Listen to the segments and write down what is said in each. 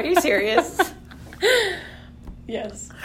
Are you serious? Yes.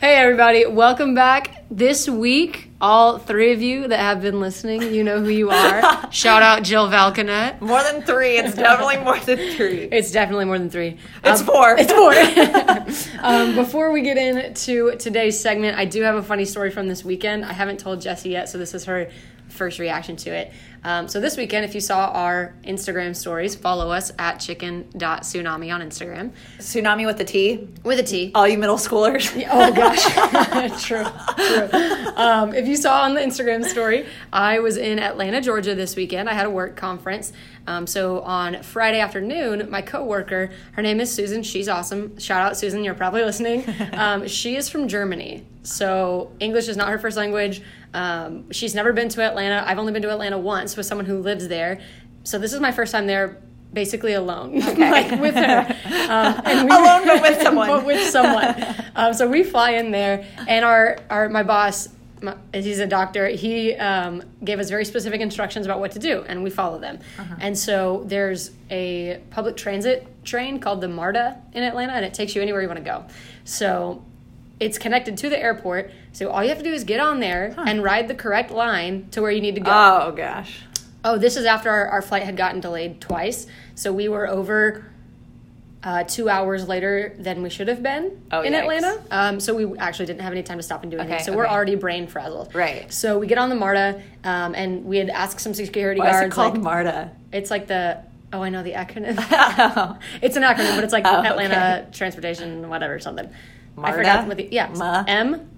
hey, everybody. Welcome back. This week, all three of you that have been listening, you know who you are. Shout out Jill Valcanet. more than three. It's definitely more than three. It's definitely more than three. It's Um, four. It's four. um, before we get into today's segment, I do have a funny story from this weekend. I haven't told Jessie yet, so this is her first reaction to it. Um, so this weekend, if you saw our Instagram stories, follow us at chicken.tsunami on Instagram Tsunami with the T. with a T. All you middle schoolers. Oh gosh, true, true. Um, if you saw on the Instagram story, I was in Atlanta, Georgia this weekend. I had a work conference. Um, so on Friday afternoon, my coworker, her name is Susan. She's awesome. Shout out Susan, you're probably listening. Um, she is from Germany, so English is not her first language. Um, she's never been to Atlanta. I've only been to Atlanta once with someone who lives there. So this is my first time there. Basically alone, like with her, um, and we, Alone, but with someone. but with someone. Um, so we fly in there, and our, our my boss, my, he's a doctor. He um, gave us very specific instructions about what to do, and we follow them. And so there's a public transit train called the MARTA in Atlanta, and it takes you anywhere you want to go. So it's connected to the airport. So all you have to do is get on there and ride the correct line to where you need to go. Oh gosh. Oh, this is after our, our flight had gotten delayed twice. So we were over uh, two hours later than we should have been Oh, in yikes. Atlanta. Um, so we actually didn't have any time to stop and do anything. Okay, so we're already brain frazzled. Right. So we get on the MARTA um, and we had asked some security Why is guards. it called like- Marta? it's like the, oh, I know the acronym. Oh. it's an acronym, but it's like Oh, Atlanta okay. Transportation, whatever, something. I forgot what the, yeah. M,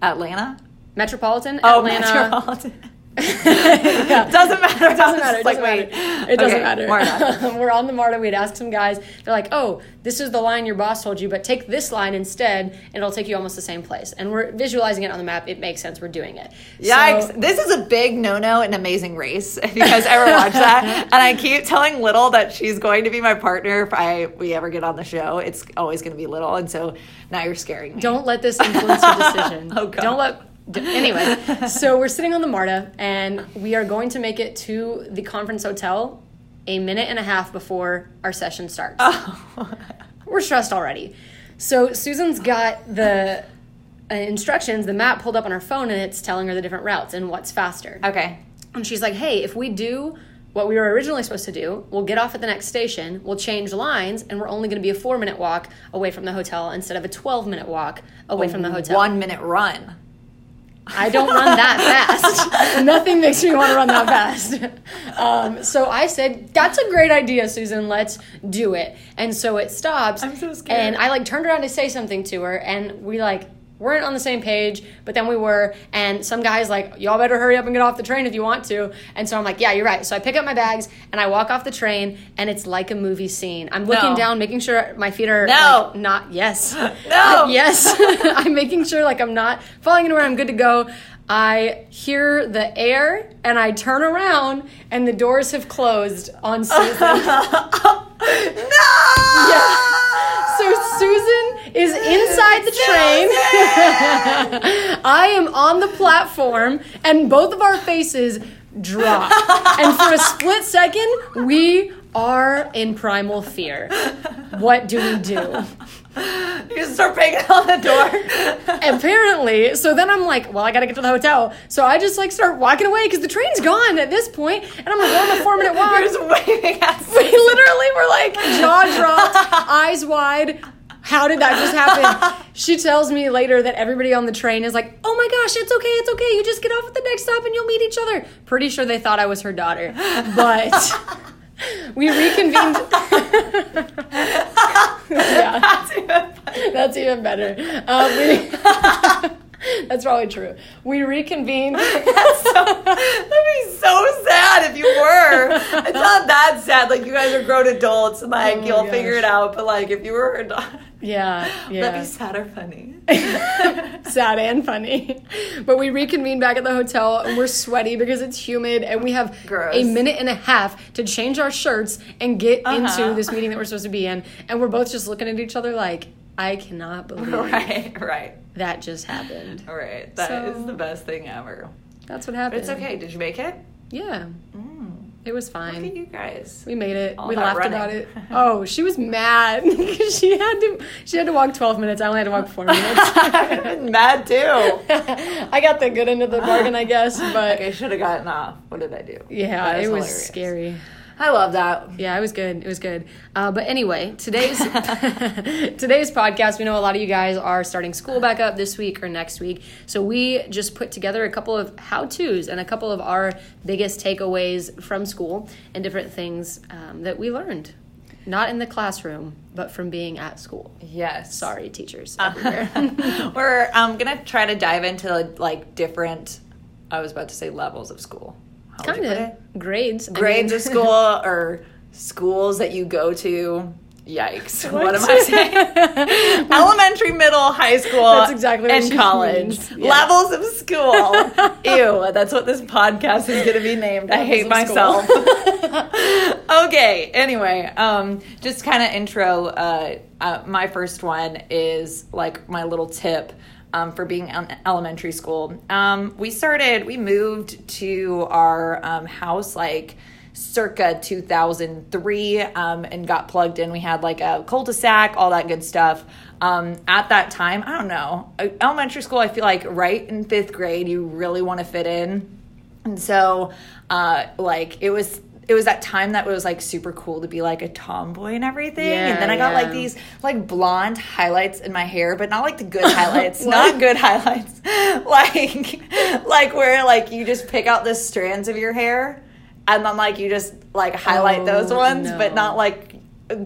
Atlanta? Metropolitan, Oh, Atlanta. Metropolitan. Yeah. Doesn't matter. It doesn't matter. It Like, doesn't wait. matter. It doesn't Okay, matter. Marta. We're on the MARTA. We'd ask some guys. They're like, "Oh, this is the line your boss told you, but take this line instead, and it'll take you almost the same place." And we're visualizing it on the map. It makes sense. We're doing it. Yikes. So- this is a big no no in Amazing Race. If you guys ever watch that. And I keep telling Little that she's going to be my partner if I we ever get on the show. It's always going to be Little. And so now you're scaring me. don't let this influence your decision. Oh, God. Don't let. Anyway, so we're sitting on the MARTA, and we are going to make it to the conference hotel a minute and a half before our session starts. we're stressed already. So Susan's got the uh, instructions, the map pulled up on her phone, and it's telling her the different routes and what's faster. okay. And she's like, hey, if we do what we were originally supposed to do, we'll get off at the next station, we'll change lines, and we're only going to be a four minute walk away from the hotel instead of a 12 minute walk away from the hotel. One minute run. I don't run that fast. Nothing makes me want to run that fast. Um, so I said, "That's a great idea, Susan. Let's do it." And so it stops. I'm so scared. And I like turned around to say something to her, and we like weren't on the same page, but then we were. And some guys like, "Y'all better hurry up and get off the train if you want to." And so I'm like, "Yeah, you're right." So I pick up my bags and I walk off the train, and it's like a movie scene. I'm looking No. down, making sure my feet are No. like, not yes, No. yes. I'm making sure like I'm not falling anywhere. I'm good to go. I hear the air and I turn around and the doors have closed on Susan. No! Yeah. So Susan is inside the train. I am on the platform and both of our faces drop. And for a split second, we are in primal fear. What do we do? You start banging on the door. apparently so then i'm like well i gotta get to the hotel so i just like start walking away because the train's gone at this point and i'm like we're on a four minute walk You're just waving at we literally were like jaw dropped eyes wide how did that just happen she tells me later that everybody on the train is like oh my gosh it's okay it's okay you just get off at the next stop and you'll meet each other pretty sure they thought i was her daughter but we reconvened yeah That's even that's even better. Um, we, that's probably true. We reconvened. That's so, that'd be so sad if you were. It's not that sad. Like you guys are grown adults and like Oh you'll figure it out. But like if you were a daughter, Yeah, that'd be sad or funny. Sad and funny. But we reconvene back at the hotel and we're sweaty because it's humid and we have Gross. a minute and a half to change our shirts and get Uh-huh. into this meeting that we're supposed to be in. And we're both just looking at each other like, I cannot believe right, right, that just happened. right. That is So- the best thing ever. That's what But happened. it's okay. Did you make it? Yeah. It was Look at fine. you guys. We made it. All we laughed running. about it. Oh, she was mad because she had to. She had to walk twelve minutes. I only had to walk four minutes. Mad too. I got the good end of the bargain, I guess. But Like I should have gotten off. What did I do? yeah, it was hilarious. scary. I love that. Yeah, it was good. It was good. Uh, but anyway, today's today's podcast. We know a lot of you guys are starting school back up this week or next week, so we just put together a couple of how tos and a couple of our biggest takeaways from school and different things um, that we learned, not in the classroom, but from being at school. Yes. Sorry, teachers Uh, everywhere. We're um, gonna try to dive into like different. I was about to say levels of school. Kind of it? grades. I grades mean- of school or schools that you go to. Yikes! What, What? am I saying? Elementary, middle, high school, That's exactly what and college. Yeah. levels of school. Ew, that's what this podcast is going to be named. I hate Levels of school. myself. okay. Anyway, um, just kind of intro. Uh, uh, my first one is like my little tip. Um, for being in elementary school, um, we started. We moved to our um, house like circa 2003 um, and got plugged in. We had like a cul-de-sac, all that good stuff. Um, at that time, I don't know, elementary school. I feel like right in fifth grade, you really want to fit in. And so, uh, like, it was. It was that time that was like super cool to be like a tomboy and everything. Yeah, and then I got yeah. like these like blonde highlights in my hair, but not like the good highlights, not good highlights. like like where like you just pick out the strands of your hair and then like you just like highlight Oh, those ones, no. but not like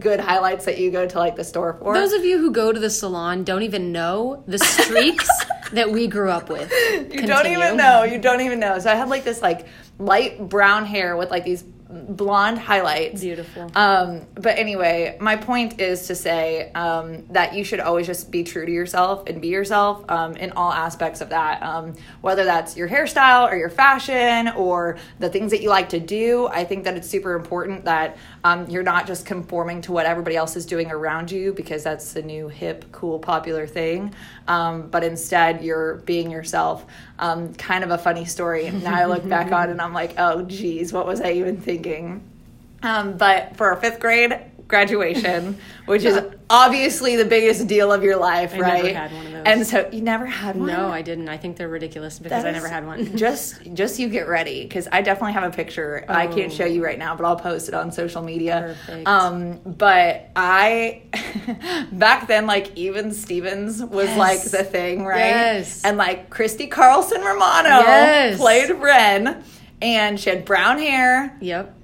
good highlights that you go to like the store for. Those of you who go to the salon don't even know the streaks that we grew up with. you don't even know. You don't even know. So I had like this like light brown hair with like these blonde highlights. Beautiful. Um, but anyway, my point is to say um, that you should always just be true to yourself and be yourself um, in all aspects of that. Um, whether that's your hairstyle or your fashion or the things that you like to do, I think that it's super important that um, you're not just conforming to what everybody else is doing around you because that's the new hip, cool, popular thing. Um, but instead, you're being yourself. Um, kind of a funny story. Now I look back on it and I'm like, oh, geez, what was I even thinking? Um, but for our fifth grade graduation, which is obviously the biggest deal of your life, I right? never had one of those. And so you never had one. No, I didn't. I think they're ridiculous because That I never had one. just, just you get ready because I definitely have a picture. I can't Oh. show you right now, but I'll post it on social media. Perfect. Um, but I back then, like even Stevens was Yes. like the thing, right? Yes. And like Christy Carlson Romano Yes. played Ren, and she had brown hair. Yep.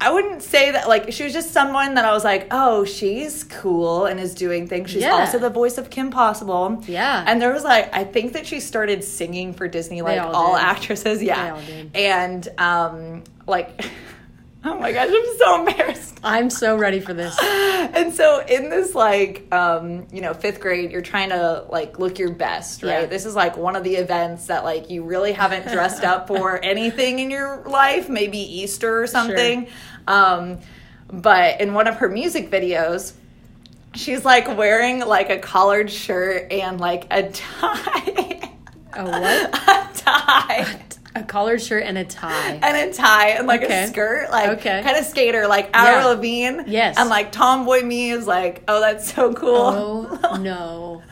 I wouldn't say that like she was just someone that I was like, oh, she's cool and is doing things. She's Yeah. also the voice of Kim Possible. Yeah. And there was like I think that she started singing for Disney like all all, actresses. Yeah. All. And um like oh my gosh, I'm so embarrassed. I'm so ready for this. And so in this like um, you know, fifth grade, you're trying to like look your best, right? Yeah. This is like one of the events that like you really haven't dressed up for anything in your life, maybe Easter or something. Um, but in one of her music videos, she's like wearing like a collared shirt and like a tie. A what? a tie. A collared shirt and a tie. and a tie and like Okay. a skirt, like Okay. kind of skater, like Avril Yeah. Lavigne. Yes. And like tomboy me is like, oh, that's so cool. Oh no.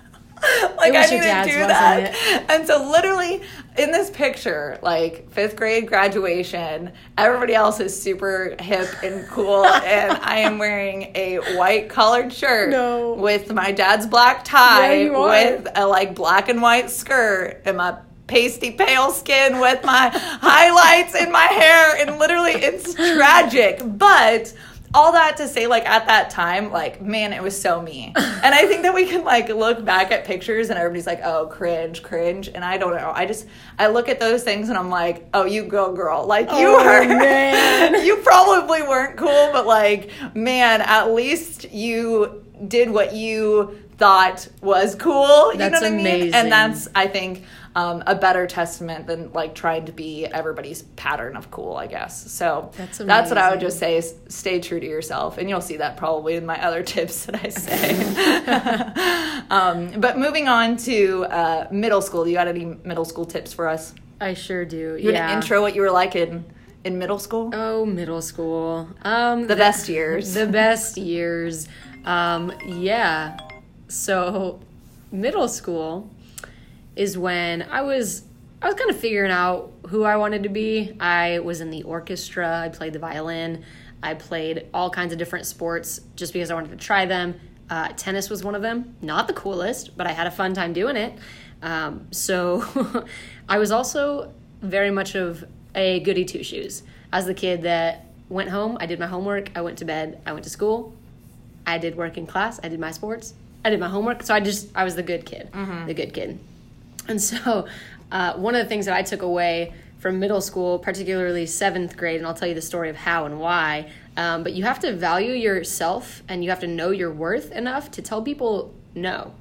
like I your need dad's, to do that. And so literally in this picture, like fifth grade graduation, everybody else is super hip and cool, and I am wearing a white collared shirt No. with my dad's black tie Yeah, with a like black and white skirt and my pasty pale skin with my highlights in my hair and literally it's tragic. But all that to say like at that time like man it was so me. And i think that we can like look back at pictures and everybody's like oh cringe cringe. And i don't know. I just i look at those things and i'm like oh you go girl. Like you Oh, were man. you probably weren't cool but like man at least you did what you thought was cool. You That's know what i mean? And that's i think um, a better testament than like trying to be everybody's pattern of cool i guess so That's that's what i would just say is stay true to yourself and you'll see that probably in my other tips that i say um, but moving on to uh, middle school you got any middle school tips for us I sure do. you yeah. intro what you were like in in middle school? Oh, middle school. Um, the best years. the best years. Um, yeah. So, middle school is when I was I was kind of figuring out who I wanted to be. I was in the orchestra. I played the violin. I played all kinds of different sports just because I wanted to try them. Uh, tennis was one of them. Not the coolest, but I had a fun time doing it. Um, so I was also very much of a goody two shoes. As the kid that went home, I did my homework, I went to bed, I went to school, I did work in class, I did my sports, I did my homework. So I just, I was the good kid, the good kid. And so uh, one of the things that I took away from middle school, particularly seventh grade, and I'll tell you the story of how and why. Um, but you have to value yourself and you have to know your worth enough to tell people no.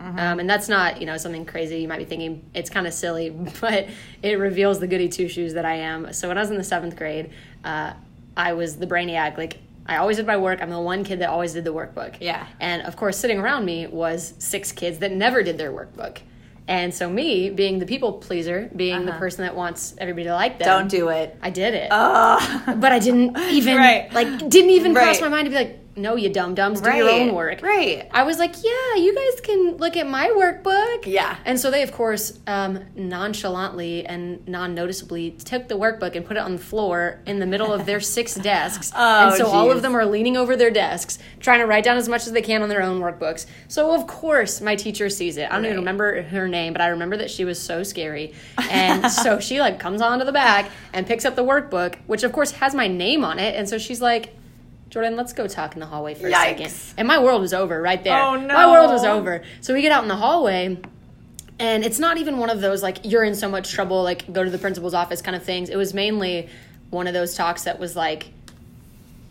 Um, and that's not, you know, something crazy. You might be thinking it's kind of silly, but it reveals the goody two shoes that I am. So when I was in the seventh grade, uh, I was the brainiac. Like I always did my work. I'm the one kid that always did the workbook. Yeah. And of course, sitting around me was six kids that never did their workbook. And so me, being the people pleaser, being the person that wants everybody to like them, Don't do it. I did it. Uh, but I didn't even Right. like didn't even cross my mind to be like, no, you dum dums, do your own work. Right. I was like, yeah, you guys can look at my workbook. Yeah. And so they, of course, um, nonchalantly and non noticeably took the workbook and put it on the floor in the middle of their six desks. Oh, and so all of them are leaning over their desks, trying to write down as much as they can on their own workbooks. So, of course, my teacher sees it. I don't even remember her name, but I remember that she was so scary. And so she, like, comes onto the back and picks up the workbook, which, of course, has my name on it. And so she's like, Jordan, let's go talk in the hallway for a second. And my world was over right there. Oh, no. My world was over. So we get out in the hallway, and it's not even one of those like you're in so much trouble, like go to the principal's office kind of things. It was mainly one of those talks that was like,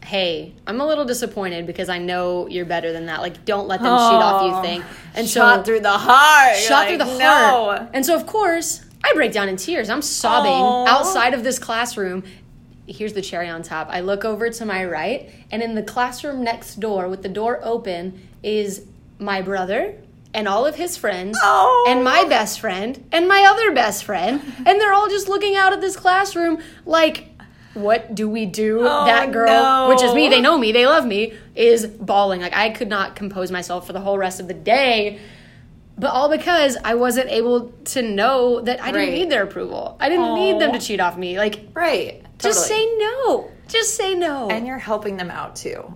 "Hey, I'm a little disappointed because I know you're better than that. Like, don't let them cheat off you." Oh, Thing. And shot so through the heart. Shot through the like, heart. No. And so, of course, I break down in tears. I'm sobbing Aw. outside of this classroom. Here's the cherry on top. I look over to my right, and in the classroom next door, with the door open, is my brother and all of his friends, Oh. and my best friend, and my other best friend. And they're all just looking out at this classroom like, what do we do? Oh, that girl, no. which is me, they know me, they love me, is bawling. Like, I could not compose myself for the whole rest of the day but all because I wasn't able to know that I didn't need their approval. I didn't need them to cheat off me. Like, Right. Just say no. Just say no. And you're helping them out too.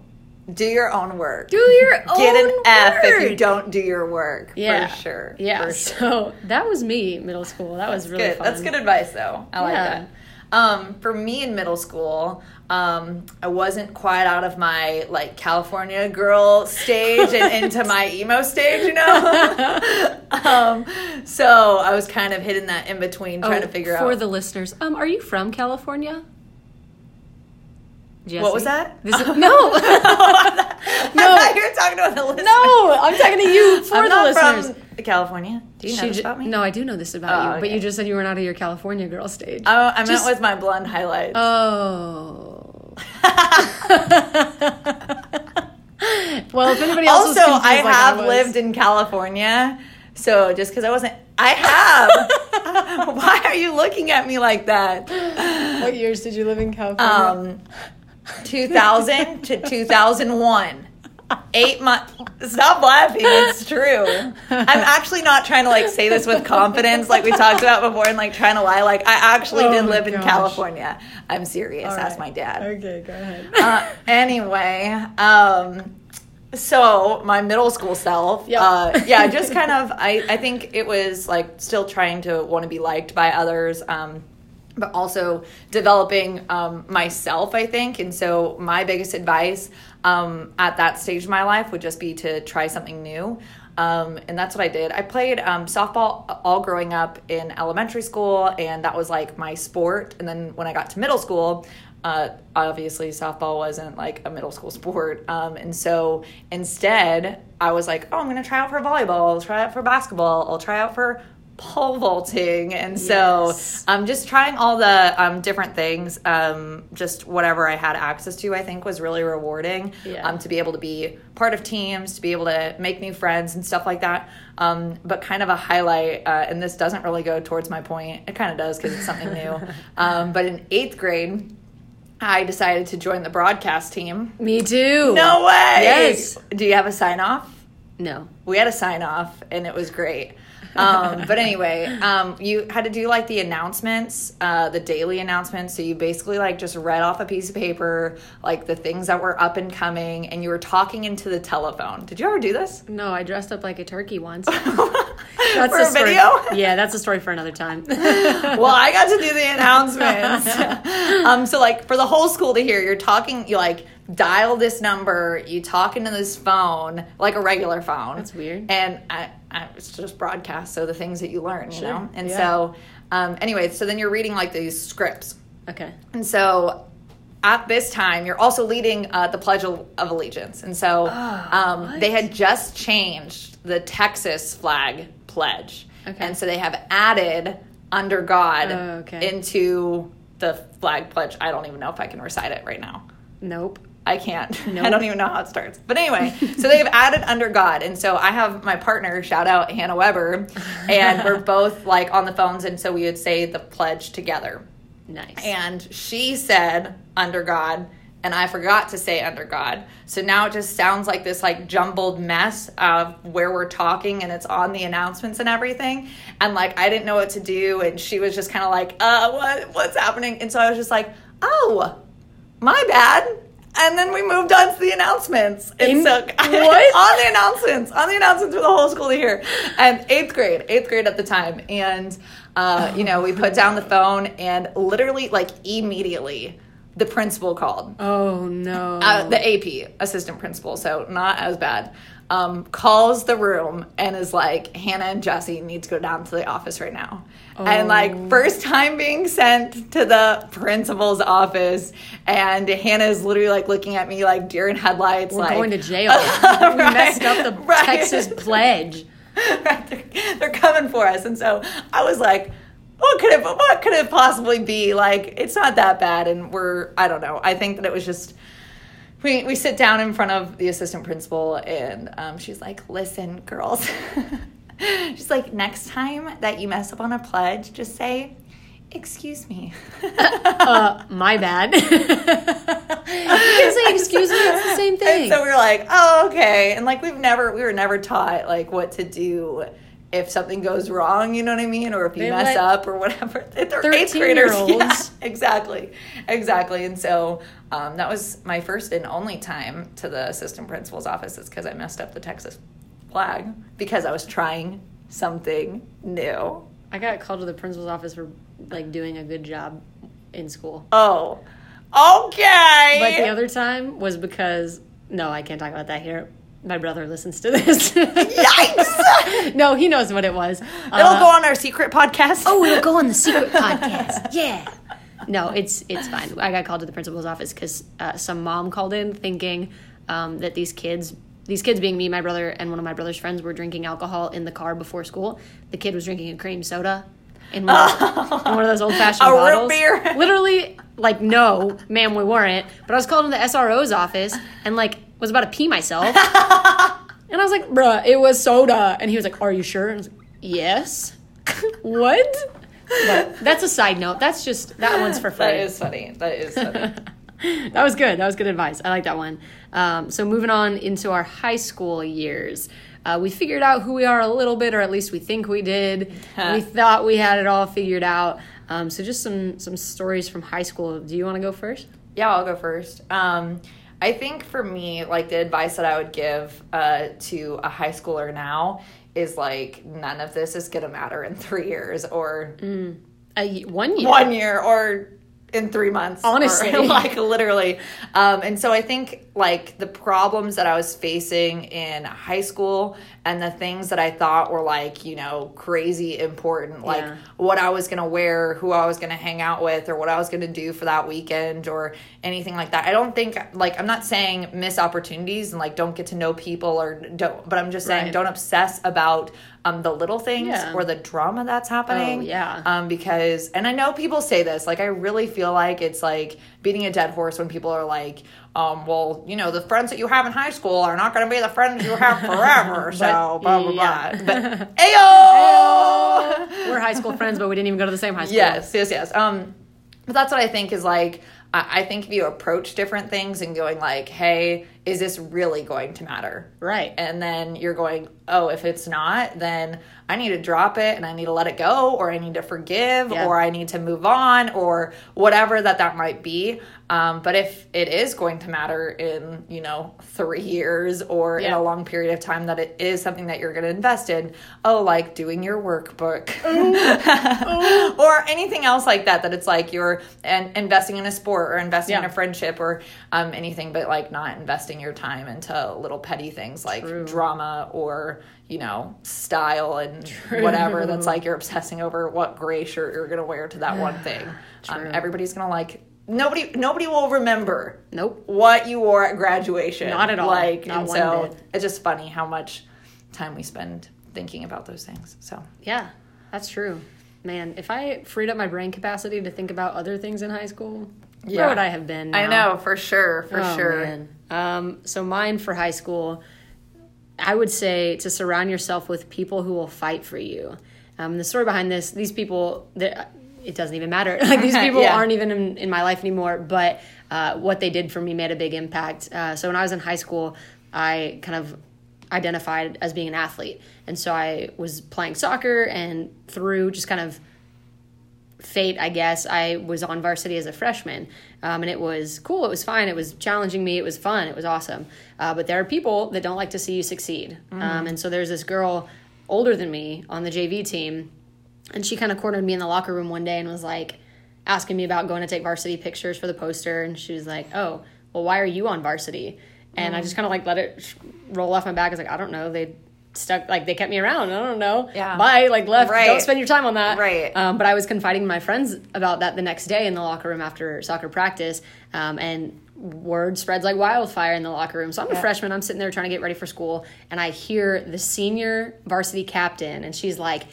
Do your own work. do your own Get an F if you don't do your work. Yeah, For sure. Yeah. For sure. So that was me, middle school. That was really good. fun. That's good advice, though. I like that. Um, for me in middle school, um, I wasn't quite out of my like California girl stage and into my emo stage, you know. um, so I was kind of hitting that in between, trying to figure Oh, for out the listeners. Um, are you from California? Jesse? what was that. This is, no, I thought you were talking to the listeners. no. I'm talking to you for I'm the not listeners. from California. Do you know She this ju- about me? No, I do know this about Oh, you, but you just said you weren't out of your California girl stage. Oh, I meant Just- with my blonde highlights. Oh. well, if anybody else also, confused I like have lived in California, so just because I wasn't, I have. Why are you looking at me like that? What years did you live in California? Um, 2000 to 2001. Eight months. Stop laughing. It's true. I'm actually not trying to like say this with confidence, like we talked about before, and like trying to lie. Like I actually Oh did live in. California. I'm serious. All Ask right. my dad. Okay, go ahead. uh, anyway, um, so my middle school self, Yep. uh, yeah, just kind of, I, I think it was like still trying to want to be liked by others, um, but also developing um, myself, I think. And so my biggest advice um, at that stage of my life would just be to try something new. Um, and that's what I did. I played um, softball all growing up in elementary school, and that was like my sport. And then when I got to middle school, uh, obviously softball wasn't like a middle school sport. Um, and so instead, I was like, oh, I'm going to try out for volleyball, I'll try out for basketball, I'll try out for pole vaulting and so Yes. um, just trying all the um, different things um, just whatever i had access to i think was really rewarding Yeah. um, to be able to be part of teams to be able to make new friends and stuff like that um, but kind of a highlight uh, and this doesn't really go towards my point it kind of does because it's something new um, but in eighth grade i decided to join the broadcast team Me too. no way Yes. do you have a sign off No. we had a sign off and it was great um, but anyway um, you had to do like the announcements uh, the daily announcements so you basically like just read off a piece of paper like the things that were up and coming and you were talking into the telephone did you ever do this No, I dressed up like a turkey once. for That's a story. video Yeah, that's a story for another time. well, I got to do the announcements. um, so like for the whole school to hear, you're talking, you like dial this number, you talk into this phone like a regular phone. That's weird. And I, it's just broadcast, so the things that you learn, you Sure, know. And yeah. so, um, anyway, so then you're reading like these scripts, okay. and so at this time, you're also leading uh, the Pledge of Allegiance. And so um, they had just changed the Texas flag pledge. Okay. And so they have added under God Oh, okay. into the flag pledge. I don't even know if I can recite it right now. Nope. I can't. I don't even know how it starts. But anyway, so they've added under God. And so I have my partner, shout out Hannah Weber, and we're both like on the phones. And so we would say the pledge together. Nice. And she said under God, and I forgot to say under God. So now it just sounds like this like jumbled mess of where we're talking and it's on the announcements and everything. And like I didn't know what to do and she was just kind of like, "Uh, what what's happening?" And so I was just like, "Oh, my bad." And then we moved on to the announcements. And In- so what? on the announcements, on the announcements for the whole school to hear. And eighth grade, eighth grade at the time. And, uh, you know, we put down the phone and literally, like, immediately, the principal called. oh no. Uh, the AP, assistant principal, so not as bad, um, calls the room and is like, Hannah and Jesse need to go down to the office right now. And Oh. like, first time being sent to the principal's office, and Hannah is literally like looking at me like deer in headlights. We're like, going to jail. we messed up the Right. Texas pledge. right, they're, they're coming for us. And so I was like, what could it what could it possibly be? Like, it's not that bad. And we're I don't know. I think that it was just we we sit down in front of the assistant principal and um, she's like, listen, girls. she's like, next time that you mess up on a pledge, just say, excuse me. Uh, my bad. you can say excuse me. It's the same thing. And so we were like, oh, okay. And like we've never, we were never taught like what to do if something goes wrong, you know what I mean? Or if you They mess up or whatever. They're eighth graders. Yeah, 13-year-olds. exactly. Exactly. And so um, that was my first and only time to the assistant principal's office is because I messed up the Texas flag because I was trying something new. I got called to the principal's office for like doing a good job in school. Oh, okay. But the other time was because no, I can't talk about that here. My brother listens to this. Yikes! no, he knows what it was. It'll Uh, go on our secret podcast. Oh, it'll go on the secret podcast. Yeah. No, it's it's fine. I got called to the principal's office because uh, some mom called in thinking um, that these kids, these kids being me, my brother, and one of my brother's friends, were drinking alcohol in the car before school. The kid was drinking a cream soda in one, of, in one of those old fashioned A root bottles. beer. Literally, like, no, ma'am, we weren't. But I was called in the SRO's office and like was about to pee myself. And I was like, bruh, it was soda. And he was like, Are you sure? And I was like, Yes. what? But that's a side note. That's just, that one's for free. That is funny. That is funny. that was good. That was good advice. I like that one. Um, so moving on into our high school years. Uh, we figured out who we are a little bit, or at least we think we did. we thought we had it all figured out. Um, so just some some stories from high school. Do you want to go first? Yeah, I'll go first. Um, I think for me, like the advice that I would give uh, to a high schooler now is like none of this is gonna matter in three years or Uh, y- one year. one year or in three months. or, Honestly. like literally. Um, and so I think like the problems that I was facing in high school and the things that I thought were like, you know, crazy important, like Yeah. what I was gonna wear, who I was gonna hang out with, or what I was gonna do for that weekend, or anything like that. I don't think like I'm not saying miss opportunities and like don't get to know people or don't, but I'm just saying Right. don't obsess about um, the little things Yeah. or the drama that's happening. Oh, yeah. Um, because and I know people say this, like I really feel like it's like beating a dead horse when people are like, um, well, you know, the friends that you have in high school are not going to be the friends you have forever. so blah blah yeah. blah. But ayo. We're high school friends, but we didn't even go to the same high school. Yes, yes, yes. Um, but that's what I think is like. I I think if you approach different things and going like, "Hey, is this really going to matter?" Right. And then you're going, "Oh, if it's not, then I need to drop it and I need to let it go, or I need to forgive, Yeah. or I need to move on, or whatever that that might be." Um, but if it is going to matter in you know three years or in a long period of time, that it is something that you're going to invest in. Oh, like doing your workbook. Or anything else like that that it's like you're an, investing in a sport or investing in a friendship or um, anything but like not investing your time into little petty things like True. drama or you know style and whatever that's like you're obsessing over what gray shirt you're gonna wear to that one thing. Um, everybody's gonna like nobody nobody will remember Nope. what you wore at graduation Not at all. like Not and so bit. it's just funny how much time we spend thinking about those things so Yeah, that's true. Man, if I freed up my brain capacity to think about other things in high school, Yeah. where would I have been? I know for sure, for Oh, sure. Um, so mine for high school, I would say to surround yourself with people who will fight for you. Um, the story behind this, these people, that it doesn't even matter. Like these people Yeah. aren't even in, in my life anymore. But uh, what they did for me made a big impact. Uh, so when I was in high school, I kind of identified as being an athlete, and so I was playing soccer, and through just kind of fate, I guess, I was on varsity as a freshman. Um, and it was cool. It was fine. It was challenging me. It was fun. It was awesome. Uh, but there are people that don't like to see you succeed. Um, and so there's this girl older than me on the JV team. And she kind of cornered me in the locker room one day and was like asking me about going to take varsity pictures for the poster. And she was like, oh, well, why are you on varsity? And I just kind of like let it roll off my back. I was like, I don't know. They stuck, like, they kept me around. I don't know. Yeah. Bye. Like, left. Right. Don't spend your time on that. Right. Um, but I was confiding to my friends about that the next day in the locker room after soccer practice. Um, and word spreads like wildfire in the locker room. So I'm a freshman. I'm sitting there trying to get ready for school. And I hear the senior varsity captain, and she's like,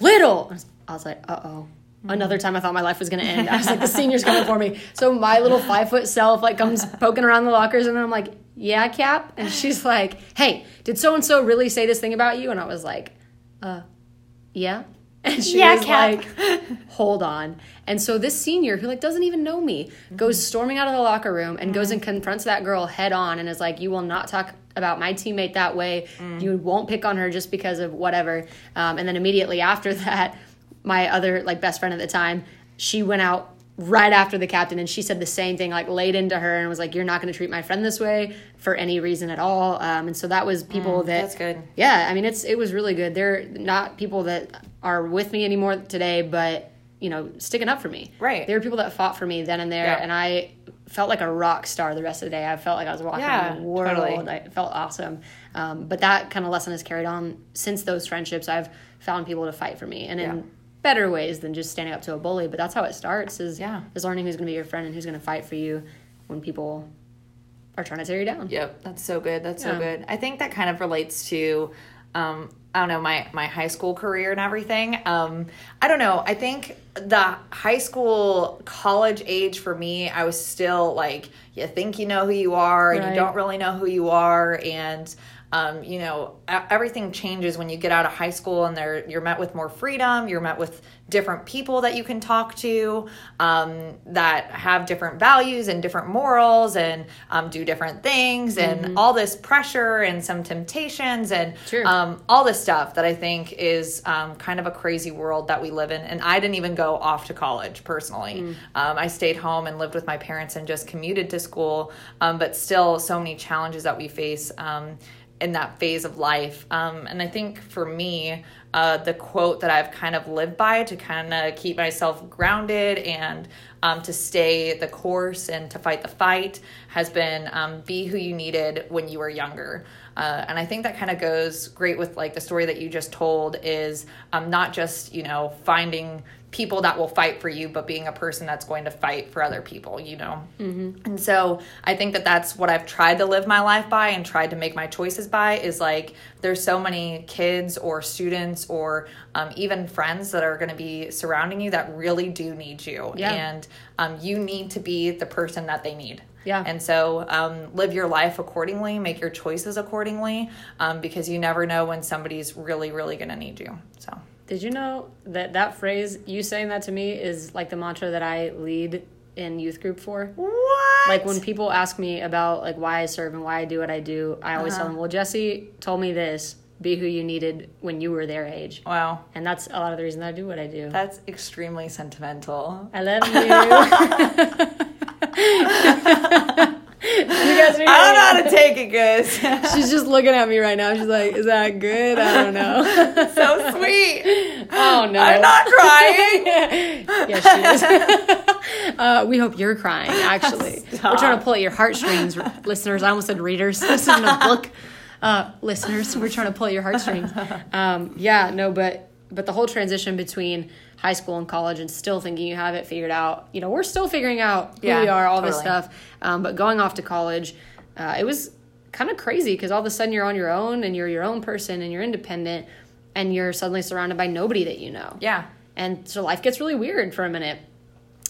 Little. I was like, uh oh. Another time I thought my life was going to end. I was like, the senior's coming for me. So my little five foot self like comes poking around the lockers, and I'm like, yeah, Cap. And she's like, hey, did so and so really say this thing about you? And I was like, uh, yeah. And she Yeah, was Cap. like, hold on. And so this senior who like doesn't even know me goes storming out of the locker room and goes and confronts that girl head on and is like, "You will not talk about my teammate that way. You won't pick on her just because of whatever." Um, and then immediately after that, my other like best friend at the time, she went out right after the captain and she said the same thing like laid into her and was like you're not going to treat my friend this way for any reason at all um, and so that was people that that's good. yeah i mean it's it was really good they're not people that are with me anymore today but you know sticking up for me Right. There were people that fought for me then and there Yeah. and i felt like a rock star the rest of the day i felt like i was walking Yeah, around the world totally. i felt awesome um, but that kind of lesson has carried on since those friendships i've found people to fight for me and in better ways than just standing up to a bully but that's how it starts is Yeah. is learning who's going to be your friend and who's going to fight for you when people are trying to tear you down Yep, that's so good. That's so good. I think that kind of relates to, um, I don't know, my my high school career and everything. Um, I don't know. I think the high school, college age for me, I was still like, you think you know who you are, and Right. you don't really know who you are, and um, you know, everything changes when you get out of high school, and there you're met with more freedom. You're met with different people that you can talk to um, that have different values and different morals and um, do different things and all this pressure and some temptations and um, all this stuff that I think is um, kind of a crazy world that we live in. And I didn't even go off to college personally. Um, I stayed home and lived with my parents and just commuted to school, um, but still so many challenges that we face. In that phase of life. Um, and I think for me, uh, the quote that I've kind of lived by to kind of keep myself grounded and um, to stay the course and to fight the fight has been um, be who you needed when you were younger. Uh, and I think that kind of goes great with like the story that you just told is um, not just, you know, finding people that will fight for you, but being a person that's going to fight for other people, you know? Mm-hmm. And so I think that that's what I've tried to live my life by and tried to make my choices by is like there's so many kids or students or um, even friends that are going to be surrounding you that really do need you. Yeah. And um, you need to be the person that they need. Yeah. And so um, live your life accordingly, make your choices accordingly, um, because you never know when somebody's really, really going to need you. So. Did you know that that phrase, you saying that to me, is like the mantra that I lead in youth group for? What? Like when people ask me about like why I serve and why I do what I do, I always Uh-huh. tell them, "Well, Jesse told me this: be who you needed when you were their age." Wow. And that's a lot of the reason that I do what I do. That's extremely sentimental. I love you. you guys are I don't know how to take it, guys. She's just looking at me right now. She's like, "Is that good?" I don't know. so sweet. oh no, I'm not crying. yes, she is. uh, we hope you're crying. Actually, Stop. we're trying to pull at your heartstrings, listeners. I almost said readers. This isn't a book. Uh, listeners, we're trying to pull at your heartstrings. Um, yeah, no, but but the whole transition between high school and college and still thinking you have it figured out. You know, we're still figuring out who Yeah, we are, all this stuff. Um, but going off to college, uh, it was kind of crazy because all of a sudden you're on your own and you're your own person and you're independent and you're suddenly surrounded by nobody that you know. Yeah. And so life gets really weird for a minute.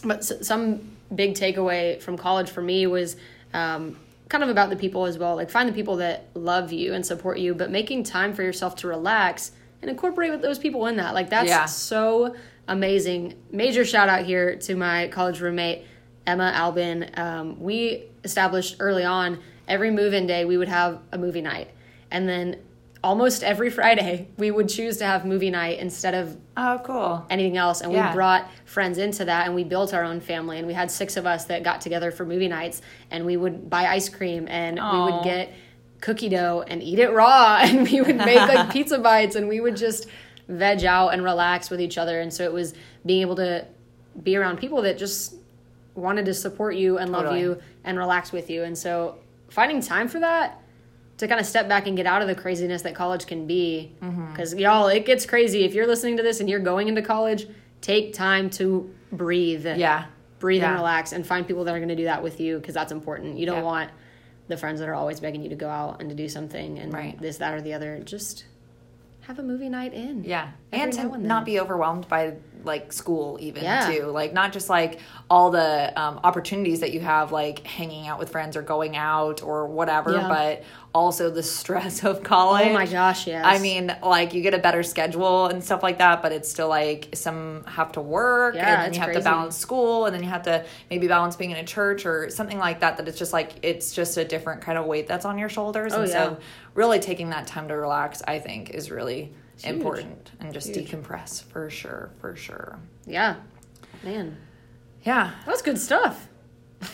But s- some big takeaway from college for me was um, kind of about the people as well. Like find the people that love you and support you, but making time for yourself to relax and incorporate with those people in that. Like that's Yeah. so amazing. Major shout out here to my college roommate Emma Albin. Um, we established early on every move-in day we would have a movie night, and then almost every Friday we would choose to have movie night instead of Oh, cool. anything else and Yeah. we brought friends into that and we built our own family and we had six of us that got together for movie nights and we would buy ice cream and we would get cookie dough and eat it raw and we would make like pizza bites and we would just veg out and relax with each other and so it was being able to be around people that just wanted to support you and love Totally. you and relax with you and so finding time for that to kind of step back and get out of the craziness that college can be. Mm-hmm. Because, y'all, it gets crazy. If you're listening to this and you're going into college, take time to breathe. Yeah. Breathe and relax and find people that are going to do that with you because that's important. You don't Yeah. want the friends that are always begging you to go out and to do something and Right. this, that, or the other. Just have a movie night in. Yeah. And to not be overwhelmed by like school even Yeah. too. Like not just like all the um, opportunities that you have like hanging out with friends or going out or whatever, Yeah. but also the stress of college. Oh my gosh, yes. I mean, like you get a better schedule and stuff like that, but it's still like some have to work Yeah, and you have crazy. to balance school and then you have to maybe balance being in a church or something like that that it's just like it's just a different kind of weight that's on your shoulders. Oh, and yeah. so really taking that time to relax, I think, is really huge. important and just Huge. decompress for sure, for sure. Yeah. Man, Yeah, that was good stuff.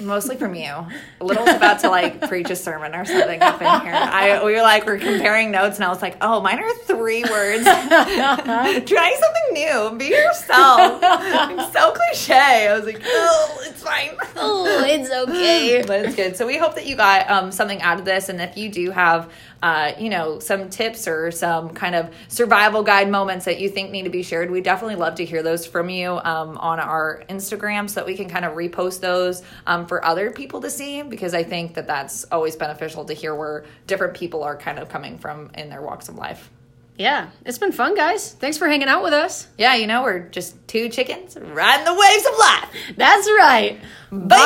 mostly from you. Little's about to like preach a sermon or something up in here. I we were like we're comparing notes and I was like, oh, mine are three words. Try something new. Be yourself. I'm so cliche. I was like, oh, it's fine. Oh, it's okay. but it's good. So we hope that you got um, something out of this, and if you do have, uh, you know, some tips or some kind of survival guide moments that you think need to be shared, we definitely love to hear those from you um, on our Instagram, so that we can kind of repost those um, for other people to see. Because I think that that's always beneficial to hear where different people are kind of coming from in their walks of life. Yeah, it's been fun, guys. Thanks for hanging out with us. Yeah, you know, we're just two chickens riding the waves of life. That's right. Bye.